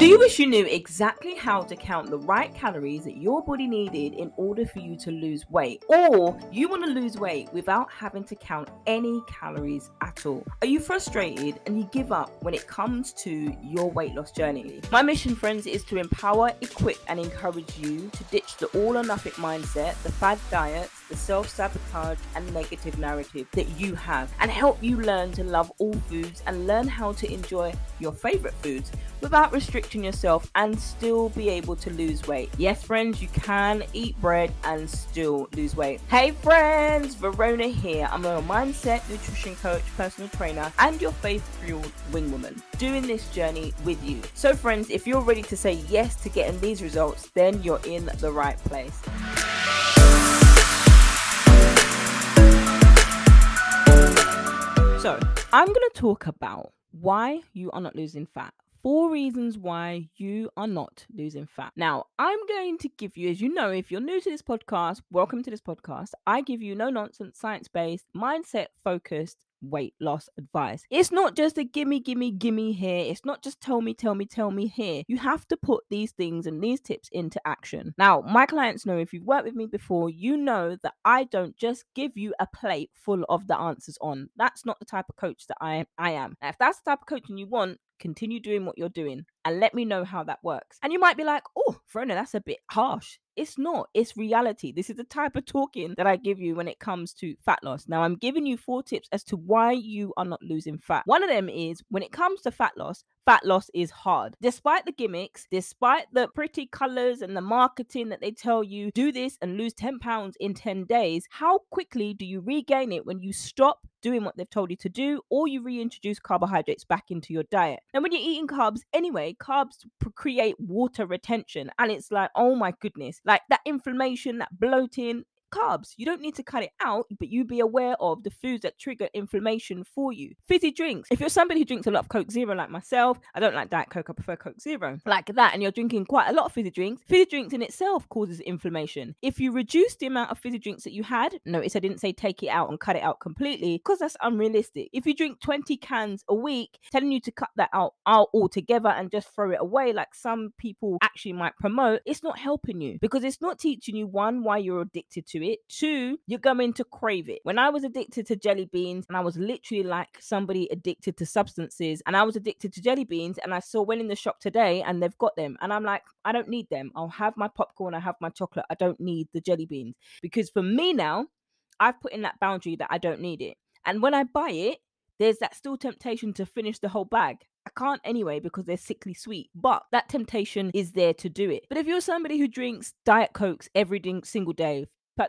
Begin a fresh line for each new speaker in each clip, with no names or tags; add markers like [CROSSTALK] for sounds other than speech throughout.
Do you um, wish you knew exactly how to count the right calories that your body needed in order for you to lose weight? Or you want to lose weight without having to count any calories at all? Are you frustrated and you give up when it comes to your weight loss journey? My mission, friends, is to empower, equip, and encourage you to ditch the all or nothing mindset, the fad diets, the self sabotage, and negative narrative that you have, and help you learn to love all foods and learn how to enjoy your favorite foods without restricting yourself and still be able to lose weight. Yes, friends, you can eat bread and still lose weight. Hey, friends, Verona here. I'm a mindset, nutrition coach, personal trainer, and your faith fueled wing woman doing this journey with you. So, friends, if you're ready to say yes to getting these results, then you're in the right place. So, I'm going to talk about why you are not losing fat. Four reasons why you are not losing fat. Now, I'm going to give you, as you know, if you're new to this podcast, welcome to this podcast. I give you no nonsense, science based, mindset focused weight loss advice. It's not just a gimme, gimme, gimme here. It's not just tell me, tell me, tell me here. You have to put these things and these tips into action. Now, my clients know if you've worked with me before, you know that I don't just give you a plate full of the answers on. That's not the type of coach that I, I am. Now, if that's the type of coaching you want, continue doing what you're doing and let me know how that works. And you might be like, oh, Verona, that's a bit harsh. It's not, it's reality. This is the type of talking that I give you when it comes to fat loss. Now, I'm giving you four tips as to why you are not losing fat. One of them is when it comes to fat loss, fat loss is hard. Despite the gimmicks, despite the pretty colors and the marketing that they tell you, do this and lose 10 pounds in 10 days, how quickly do you regain it when you stop doing what they've told you to do or you reintroduce carbohydrates back into your diet? Now, when you're eating carbs anyway, carbs create water retention. And it's like, oh my goodness, like that inflammation, that bloating, carbs. You don't need to cut it out, but you be aware of the foods that trigger inflammation for you. Fizzy drinks. If you're somebody who drinks a lot of Coke Zero like myself, I don't like Diet Coke, I prefer Coke Zero. Like that, and you're drinking quite a lot of fizzy drinks, fizzy drinks in itself causes inflammation. If you reduce the amount of fizzy drinks that you had, notice I didn't say take it out and cut it out completely, because that's unrealistic. If you drink 20 cans a week, telling you to cut that out, out altogether and just throw it away, like some people actually might promote, it's not helping you because it's not teaching you one, why you're addicted to it. Two, you're going to crave it. When I was addicted to jelly beans, and I was literally like somebody addicted to substances, and I was addicted to jelly beans, and I saw one in the shop today, and they've got them, and I'm like, I don't need them. I'll have my popcorn, I have my chocolate. I don't need the jelly beans because for me now, I've put in that boundary that I don't need it. And when I buy it, there's that still temptation to finish the whole bag. I can't anyway because they're sickly sweet, but that temptation is there to do it. But if you're somebody who drinks Diet Cokes every single day,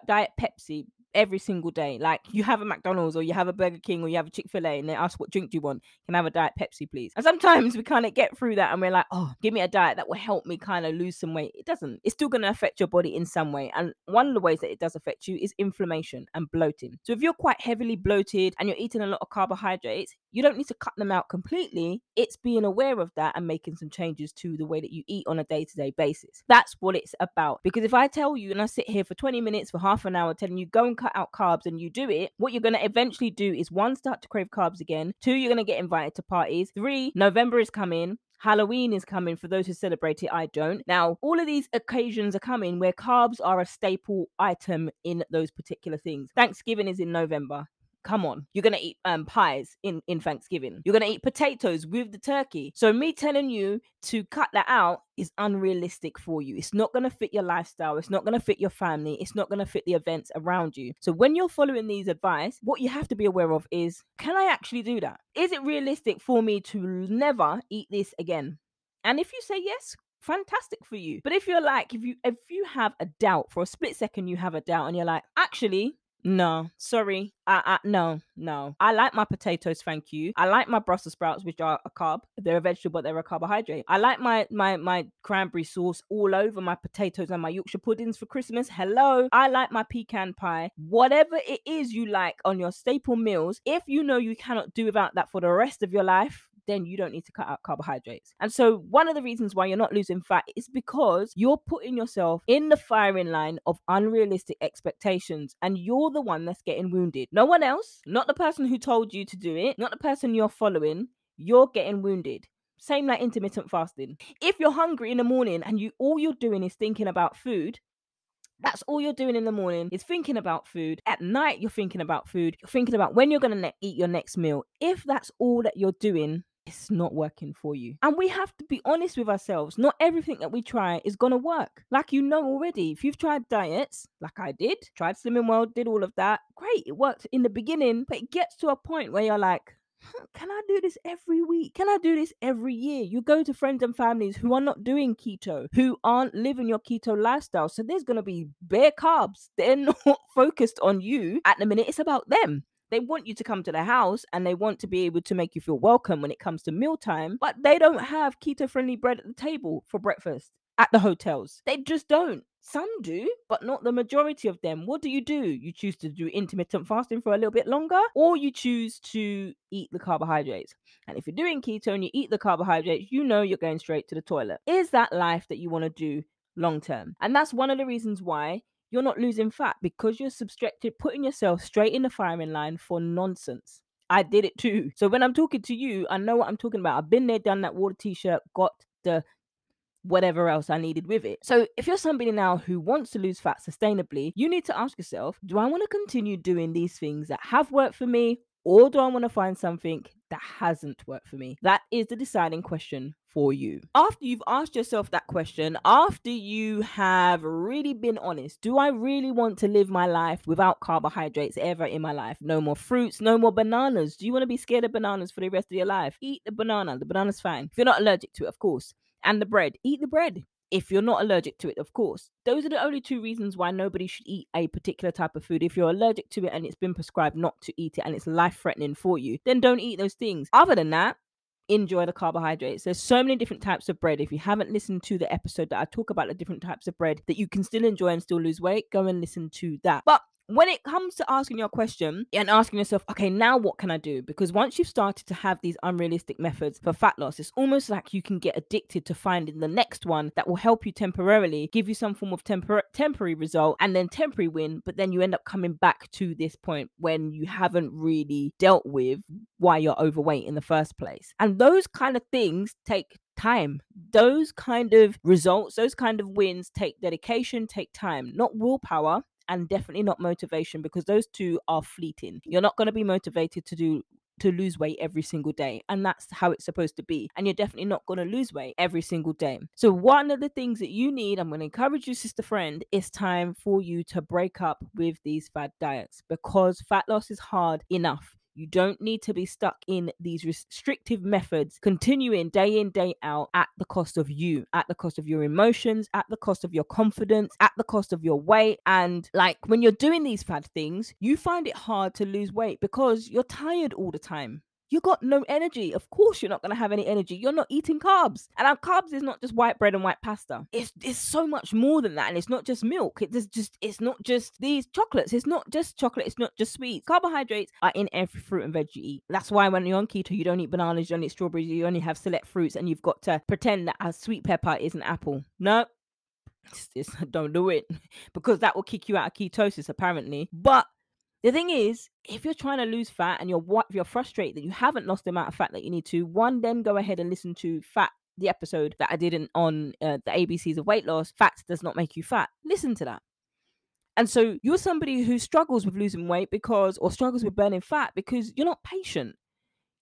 Diet Pepsi every single day. Like you have a McDonald's or you have a Burger King or you have a Chick fil A and they ask, What drink do you want? Can I have a Diet Pepsi, please? And sometimes [LAUGHS] we kind of get through that and we're like, Oh, give me a diet that will help me kind of lose some weight. It doesn't. It's still going to affect your body in some way. And one of the ways that it does affect you is inflammation and bloating. So if you're quite heavily bloated and you're eating a lot of carbohydrates, you don't need to cut them out completely. It's being aware of that and making some changes to the way that you eat on a day to day basis. That's what it's about. Because if I tell you and I sit here for 20 minutes, for half an hour, telling you go and cut out carbs and you do it, what you're going to eventually do is one, start to crave carbs again. Two, you're going to get invited to parties. Three, November is coming. Halloween is coming for those who celebrate it. I don't. Now, all of these occasions are coming where carbs are a staple item in those particular things. Thanksgiving is in November come on you're gonna eat um pies in in thanksgiving. You're gonna eat potatoes with the turkey. So me telling you to cut that out is unrealistic for you. It's not gonna fit your lifestyle. It's not gonna fit your family. It's not gonna fit the events around you. So when you're following these advice what you have to be aware of is can i actually do that? Is it realistic for me to never eat this again? And if you say yes fantastic for you. But if you're like if you if you have a doubt for a split second you have a doubt and you're like actually no, sorry. I, I no, no. I like my potatoes, thank you. I like my Brussels sprouts, which are a carb. They're a vegetable, but they're a carbohydrate. I like my my my cranberry sauce all over my potatoes and my Yorkshire puddings for Christmas. Hello. I like my pecan pie. Whatever it is you like on your staple meals, if you know you cannot do without that for the rest of your life, then you don't need to cut out carbohydrates. And so, one of the reasons why you're not losing fat is because you're putting yourself in the firing line of unrealistic expectations, and you're the one that's getting wounded. No one else, not the person who told you to do it, not the person you're following, you're getting wounded. Same like intermittent fasting. If you're hungry in the morning and you all you're doing is thinking about food, that's all you're doing in the morning is thinking about food. At night, you're thinking about food. You're thinking about when you're going to ne- eat your next meal. If that's all that you're doing, it's not working for you. And we have to be honest with ourselves. Not everything that we try is going to work. Like you know already, if you've tried diets, like I did, tried Slimming World, did all of that, great, it worked in the beginning, but it gets to a point where you're like, can I do this every week? Can I do this every year? You go to friends and families who are not doing keto, who aren't living your keto lifestyle. So there's going to be bare carbs. They're [LAUGHS] not focused on you at the minute. It's about them. They want you to come to the house and they want to be able to make you feel welcome when it comes to mealtime, but they don't have keto friendly bread at the table for breakfast at the hotels. They just don't. Some do, but not the majority of them. What do you do? You choose to do intermittent fasting for a little bit longer, or you choose to eat the carbohydrates. And if you're doing keto and you eat the carbohydrates, you know you're going straight to the toilet. Is that life that you want to do long term? And that's one of the reasons why you're not losing fat because you're subjected, putting yourself straight in the firing line for nonsense. I did it too. So when I'm talking to you, I know what I'm talking about. I've been there, done that, water t-shirt, got the whatever else I needed with it. So, if you're somebody now who wants to lose fat sustainably, you need to ask yourself do I want to continue doing these things that have worked for me, or do I want to find something that hasn't worked for me? That is the deciding question for you. After you've asked yourself that question, after you have really been honest, do I really want to live my life without carbohydrates ever in my life? No more fruits, no more bananas. Do you want to be scared of bananas for the rest of your life? Eat the banana. The banana's fine. If you're not allergic to it, of course and the bread. Eat the bread if you're not allergic to it, of course. Those are the only two reasons why nobody should eat a particular type of food. If you're allergic to it and it's been prescribed not to eat it and it's life threatening for you, then don't eat those things. Other than that, enjoy the carbohydrates. There's so many different types of bread. If you haven't listened to the episode that I talk about the different types of bread that you can still enjoy and still lose weight, go and listen to that. But when it comes to asking your question and asking yourself, okay, now what can I do? Because once you've started to have these unrealistic methods for fat loss, it's almost like you can get addicted to finding the next one that will help you temporarily, give you some form of tempor- temporary result and then temporary win. But then you end up coming back to this point when you haven't really dealt with why you're overweight in the first place. And those kind of things take time. Those kind of results, those kind of wins take dedication, take time, not willpower and definitely not motivation because those two are fleeting. You're not going to be motivated to do to lose weight every single day. And that's how it's supposed to be. And you're definitely not going to lose weight every single day. So, one of the things that you need, I'm going to encourage you, sister friend, is time for you to break up with these fad diets because fat loss is hard enough. You don't need to be stuck in these restrictive methods, continuing day in, day out at the cost of you, at the cost of your emotions, at the cost of your confidence, at the cost of your weight. And like when you're doing these fad things, you find it hard to lose weight because you're tired all the time you got no energy. Of course, you're not going to have any energy. You're not eating carbs. And our carbs is not just white bread and white pasta. It's it's so much more than that. And it's not just milk. It's just it's not just these chocolates. It's not just chocolate. It's not just sweets. Carbohydrates are in every fruit and veg you eat. That's why when you're on keto, you don't eat bananas, you don't eat strawberries, you only have select fruits, and you've got to pretend that a sweet pepper is an apple. No, [LAUGHS] don't do it [LAUGHS] because that will kick you out of ketosis apparently. But the thing is, if you're trying to lose fat and you're what you're frustrated that you haven't lost the amount of fat that you need to, one, then go ahead and listen to fat the episode that I did on uh, the ABCs of weight loss. Fat does not make you fat. Listen to that. And so you're somebody who struggles with losing weight because, or struggles with burning fat because you're not patient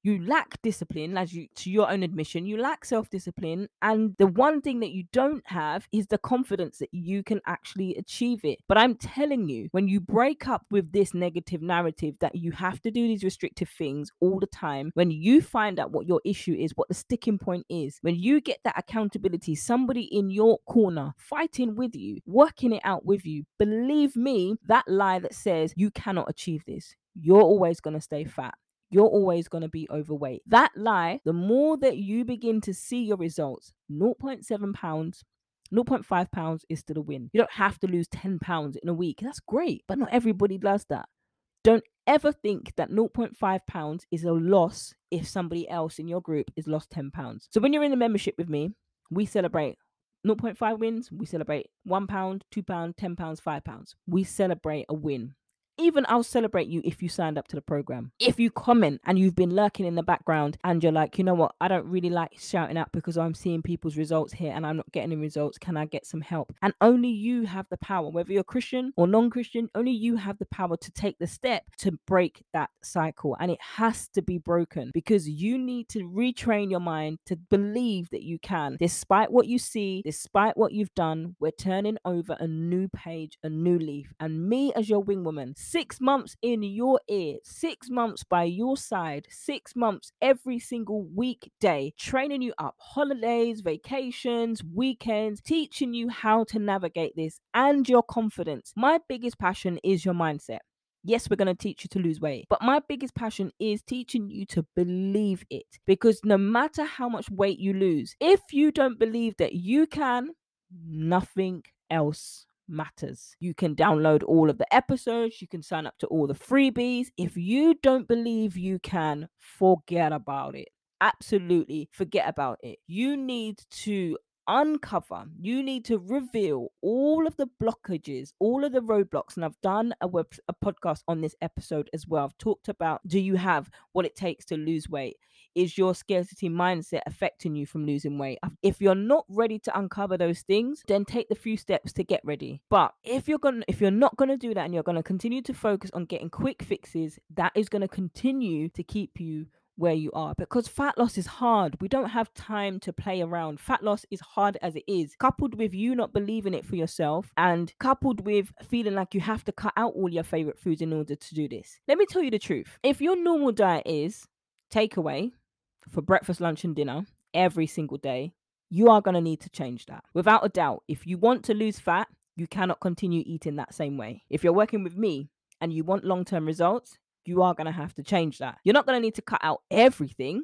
you lack discipline as you to your own admission you lack self-discipline and the one thing that you don't have is the confidence that you can actually achieve it. But i'm telling you when you break up with this negative narrative that you have to do these restrictive things all the time when you find out what your issue is what the sticking point is when you get that accountability somebody in your corner fighting with you working it out with you believe me that lie that says you cannot achieve this you're always going to stay fat you're always going to be overweight. That lie, the more that you begin to see your results, 0.7 pounds, 0.5 pounds is still a win. You don't have to lose 10 pounds in a week. That's great, but not everybody does that. Don't ever think that 0.5 pounds is a loss if somebody else in your group is lost 10 pounds. So when you're in a membership with me, we celebrate 0.5 wins, we celebrate 1 pound, 2 pound, 10 pounds, 5 pounds. We celebrate a win even I'll celebrate you if you signed up to the program. If you comment and you've been lurking in the background and you're like, you know what, I don't really like shouting out because I'm seeing people's results here and I'm not getting the results. Can I get some help? And only you have the power, whether you're Christian or non Christian, only you have the power to take the step to break that cycle. And it has to be broken because you need to retrain your mind to believe that you can. Despite what you see, despite what you've done, we're turning over a new page, a new leaf. And me, as your wing woman, six months in your ear, six months by your side, six months every single weekday, training you up, holidays, vacations, weekends, teaching you how to navigate this and your confidence. My biggest passion is your mindset. Yes, we're going to teach you to lose weight, but my biggest passion is teaching you to believe it because no matter how much weight you lose, if you don't believe that you can, nothing else matters. You can download all of the episodes, you can sign up to all the freebies. If you don't believe you can, forget about it. Absolutely forget about it. You need to uncover, you need to reveal all of the blockages, all of the roadblocks. And I've done a web a podcast on this episode as well. I've talked about do you have what it takes to lose weight? Is your scarcity mindset affecting you from losing weight? If you're not ready to uncover those things, then take the few steps to get ready. But if you're going if you're not going to do that and you're going to continue to focus on getting quick fixes, that is going to continue to keep you where you are because fat loss is hard. We don't have time to play around. Fat loss is hard as it is, coupled with you not believing it for yourself and coupled with feeling like you have to cut out all your favorite foods in order to do this. Let me tell you the truth. If your normal diet is takeaway for breakfast, lunch, and dinner every single day, you are going to need to change that. Without a doubt, if you want to lose fat, you cannot continue eating that same way. If you're working with me and you want long term results, you are going to have to change that. You're not going to need to cut out everything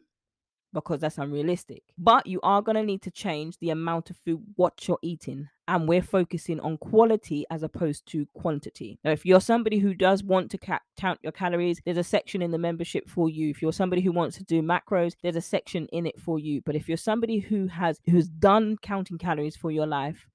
because that's unrealistic, but you are going to need to change the amount of food what you're eating. And we're focusing on quality as opposed to quantity. Now, if you're somebody who does want to ca- count your calories, there's a section in the membership for you. If you're somebody who wants to do macros, there's a section in it for you. But if you're somebody who has who's done counting calories for your life,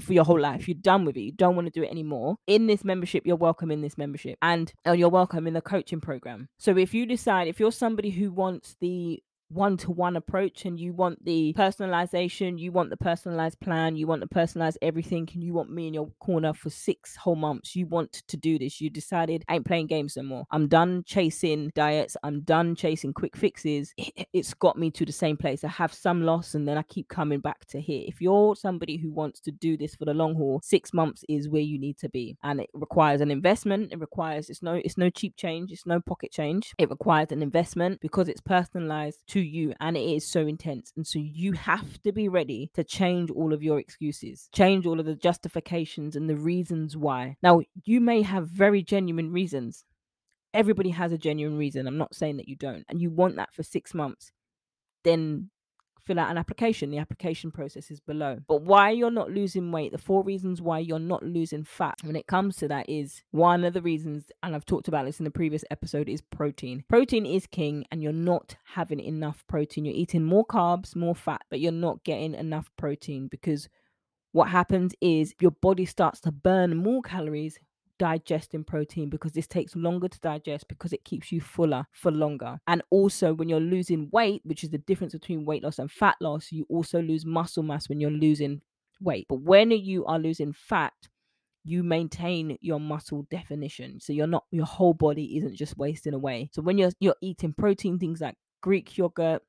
for your whole life. You're done with it. You don't want to do it anymore. In this membership, you're welcome in this membership and uh, you're welcome in the coaching program. So if you decide, if you're somebody who wants the one to one approach and you want the personalization, you want the personalized plan, you want the personalized everything, and you want me in your corner for six whole months. You want to do this. You decided I ain't playing games no more. I'm done chasing diets. I'm done chasing quick fixes. It's got me to the same place. I have some loss and then I keep coming back to here. If you're somebody who wants to do this for the long haul, six months is where you need to be. And it requires an investment. It requires it's no it's no cheap change, it's no pocket change. It requires an investment because it's personalized to you and it is so intense. And so you have to be ready to change all of your excuses, change all of the justifications and the reasons why. Now, you may have very genuine reasons. Everybody has a genuine reason. I'm not saying that you don't. And you want that for six months. Then fill out an application. The application process is below. But why you're not losing weight, the four reasons why you're not losing fat when it comes to that is one of the reasons, and I've talked about this in the previous episode, is protein. Protein is king, and you're not having enough protein. You're eating more carbs, more fat, but you're not getting enough protein because what happens is your body starts to burn more calories digesting protein because this takes longer to digest because it keeps you fuller for longer. And also, when you're losing weight, which is the difference between weight loss and fat loss, you also lose muscle mass when you're losing weight. But when you are losing fat, you maintain your muscle definition. So you're not your whole body isn't just wasting away. So when you're you're eating protein, things like Greek yogurt,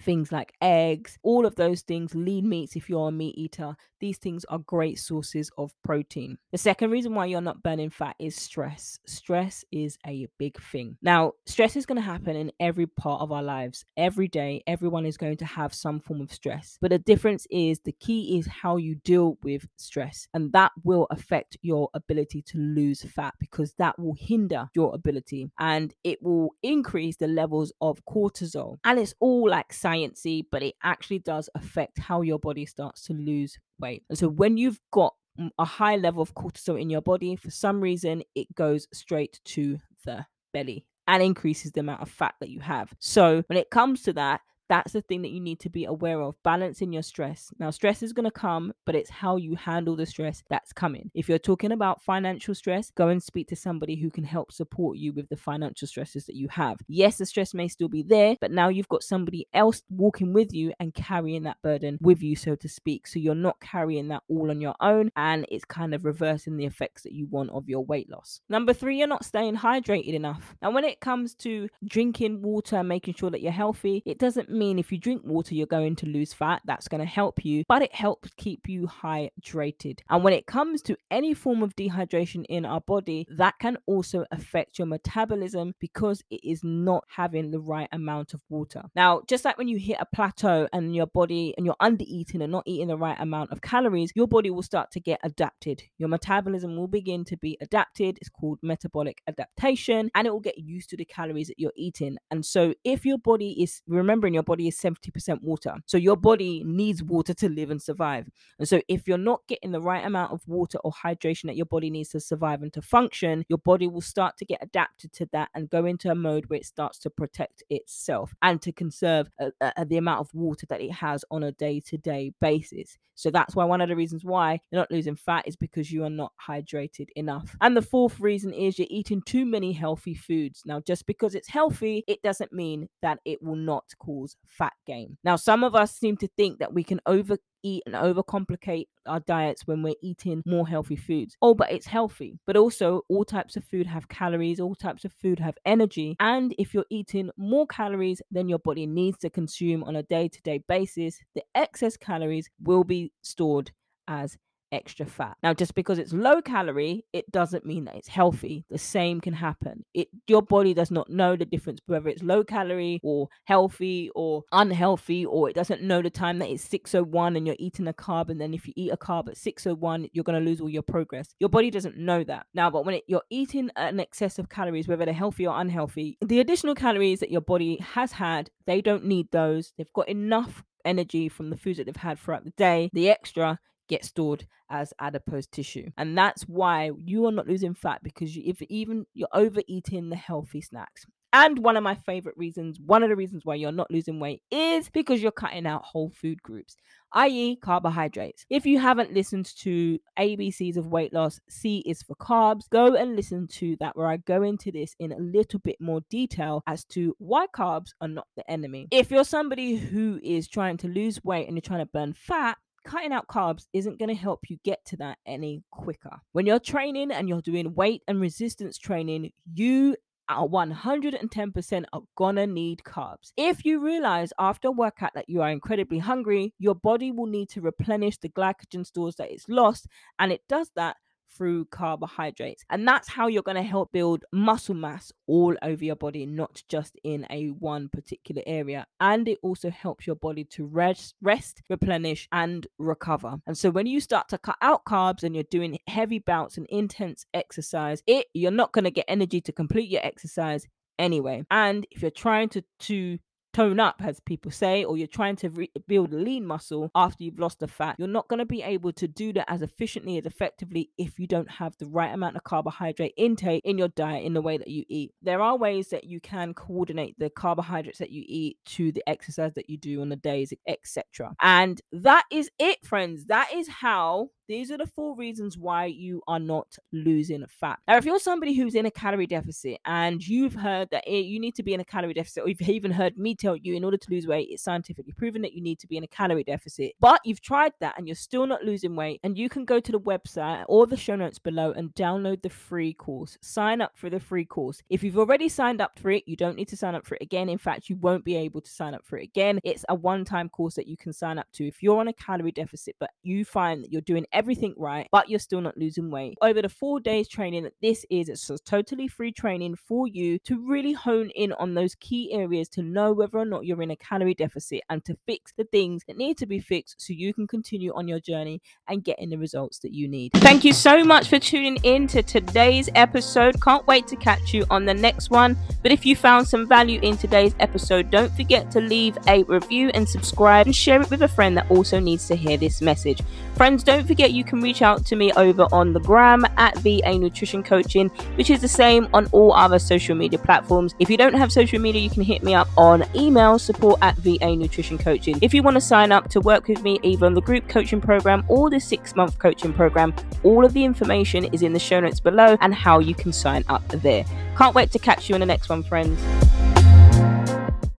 things like eggs, all of those things, lean meats if you're a meat eater, these things are great sources of protein. The second reason why you're not burning fat is stress. Stress is a big thing. Now, stress is going to happen in every part of our lives. Every day, everyone is going to have some form of stress. But the difference is the key is how you deal with stress, and that will affect your ability to lose fat because that will hinder your ability and it will increase the levels of cortisol. And it's all like sciency, but it actually does affect how your body starts to lose weight. And so when you've got a high level of cortisol in your body, for some reason, it goes straight to the belly and increases the amount of fat that you have. So when it comes to that, That's the thing that you need to be aware of. Balancing your stress. Now, stress is going to come, but it's how you handle the stress that's coming. If you're talking about financial stress, go and speak to somebody who can help support you with the financial stresses that you have. Yes, the stress may still be there, but now you've got somebody else walking with you and carrying that burden with you, so to speak. So you're not carrying that all on your own, and it's kind of reversing the effects that you want of your weight loss. Number three, you're not staying hydrated enough. Now, when it comes to drinking water, making sure that you're healthy, it doesn't mean if you drink water, you're going to lose fat. That's going to help you, but it helps keep you hydrated. And when it comes to any form of dehydration in our body, that can also affect your metabolism because it is not having the right amount of water. Now, just like when you hit a plateau and your body and you're under eating and not eating the right amount of calories, your body will start to get adapted. Your metabolism will begin to be adapted. It's called metabolic adaptation and it will get used to the calories that you're eating. And so, if your body is remembering your body is 70% water, so your body needs water to live and survive. And so, if you're not getting the right amount of water or hydration that your body needs to survive and to function, your body will start to get adapted to that and go into a mode where it starts to protect itself and to conserve uh, uh, the amount of water that it has on a day to day basis. So that's why one of the reasons why you're not losing fat is because you are not hydrated enough. And the fourth reason is you're eating too many healthy foods. Now, just because it's healthy, it doesn't mean that it will not cause fat gain. Now, some of us seem to think that we can overeat and overcomplicate our diets when we're eating more healthy foods. Oh, but it's healthy. But also, all types of food have calories, all types of food have energy. And if you're eating more calories than your body needs to consume on a day to day basis, the excess calories will be stored as extra fat. Now, just because it's low calorie, it doesn't mean that it's healthy. The same can happen. It your body does not know the difference whether it's low calorie or healthy or unhealthy, or it doesn't know the time that it's 601 and you're eating a carb, and then if you eat a carb at 601, you're gonna lose all your progress. Your body doesn't know that. Now, but when it, you're eating an excess of calories, whether they're healthy or unhealthy, the additional calories that your body has had, they don't need those. They've got enough energy from the foods that they've had throughout the day. The extra get stored as adipose tissue. And that's why you are not losing fat because you, if even you're overeating the healthy snacks. And one of my favorite reasons, one of the reasons why you're not losing weight is because you're cutting out whole food groups, i.e., carbohydrates. If you haven't listened to ABCs of weight loss, C is for carbs, go and listen to that where I go into this in a little bit more detail as to why carbs are not the enemy. If you're somebody who is trying to lose weight and you're trying to burn fat, cutting out carbs isn't going to help you get to that any quicker. When you're training and you're doing weight and resistance training, you are 110% are gonna need carbs. If you realize after a workout that you are incredibly hungry, your body will need to replenish the glycogen stores that it's lost, and it does that through carbohydrates. And that's how you're going to help build muscle mass all over your body, not just in a one particular area. And it also helps your body to rest, rest, replenish, and recover. And so when you start to cut out carbs and you're doing heavy bouts and intense exercise, it you're not going to get energy to complete your exercise anyway. And if you're trying to to tone up, as people say, or you're trying to re- build lean muscle after you've lost the fat, you're not going to be able to do that as efficiently as effectively if you don't have the right amount of carbohydrate intake in your diet in the way that you eat. There are ways that you can coordinate the carbohydrates that you eat to the exercise that you do on the days, etc. And that is it, friends. That is how these are the four reasons why you are not losing fat. Now, if you're somebody who's in a calorie deficit and you've heard that it, you need to be in a calorie deficit, or you've even heard me tell you in order to lose weight, it's scientifically proven that you need to be in a calorie deficit, but you've tried that and you're still not losing weight, and you can go to the website or the show notes below and download the free course. Sign up for the free course. If you've already signed up for it, you don't need to sign up for it again. In fact, you won't be able to sign up for it again. It's a one time course that you can sign up to. If you're on a calorie deficit, but you find that you're doing everything right, but you're still not losing weight. Over the four days training this is, it's a totally free training for you to really hone in on those key areas to know whether or not you're in a calorie deficit and to fix the things that need to be fixed so you can continue on your journey and getting the results that you need. Thank you so much for tuning in to today's episode. Can't wait to catch you on the next one. But if you found some value in today's episode, don't forget to leave a review and subscribe and share it with a friend that also needs to hear this message. Friends, don't forget you can reach out to me over on the gram at VA Nutrition Coaching, which is the same on all other social media platforms. If you don't have social media, you can hit me up on email support at VA Nutrition Coaching. If you want to sign up to work with me either on the group coaching program or the six month coaching program, all of the information is in the show notes below and how you can sign up there. Can't wait to catch you in the next one, friends.